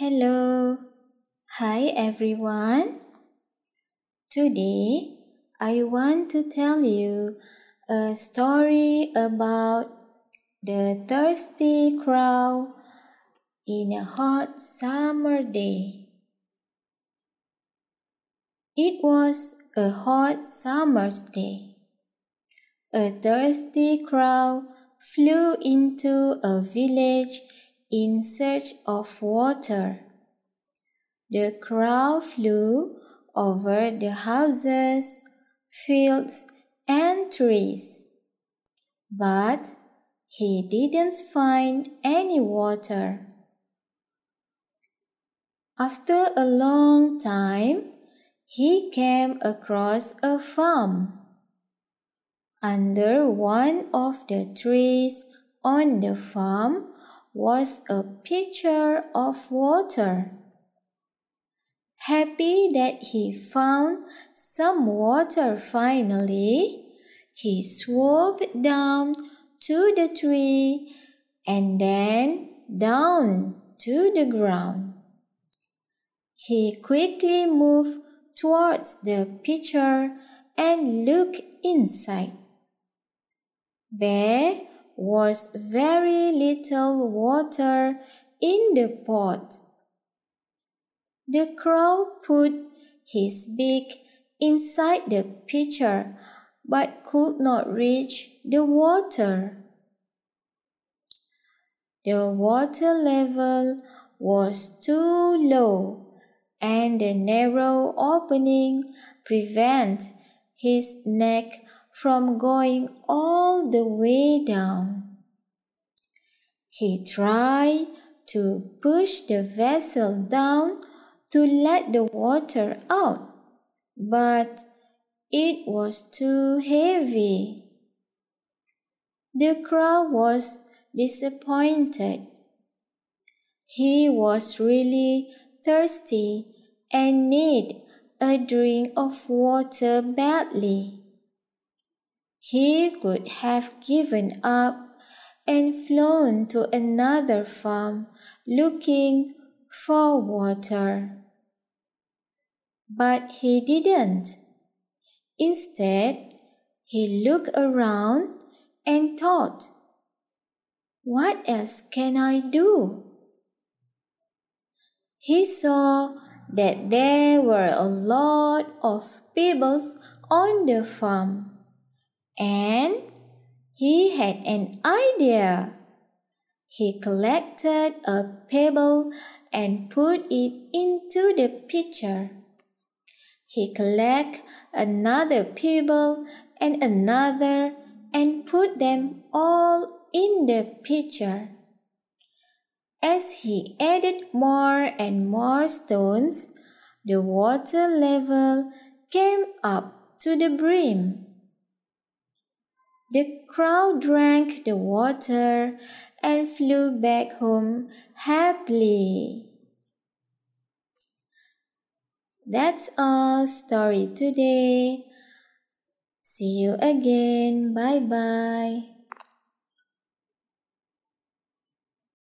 Hello. Hi everyone. Today I want to tell you a story about the thirsty crow in a hot summer day. It was a hot summer's day. A thirsty crow flew into a village in search of water. The crow flew over the houses, fields, and trees. But he didn't find any water. After a long time, he came across a farm. Under one of the trees on the farm was a pitcher of water. Happy that he found some water finally, he swooped down to the tree and then down to the ground. He quickly moved towards the pitcher and looked inside. There was very little water in the pot. The crow put his beak inside the pitcher but could not reach the water. The water level was too low and the narrow opening prevented his neck from going all the way down. He tried to push the vessel down to let the water out, but it was too heavy. The crow was disappointed. He was really thirsty and needed a drink of water badly. He could have given up and flown to another farm looking for water. But he didn't. Instead, he looked around and thought, What else can I do? He saw that there were a lot of pebbles on the farm and he had an idea. He collected a pebble and put it into the pitcher. He collected another pebble and another and put them all in the pitcher. As he added more and more stones, the water level came up to the brim. The crow drank the water and flew back home happily. That's all story today. See you again. Bye bye.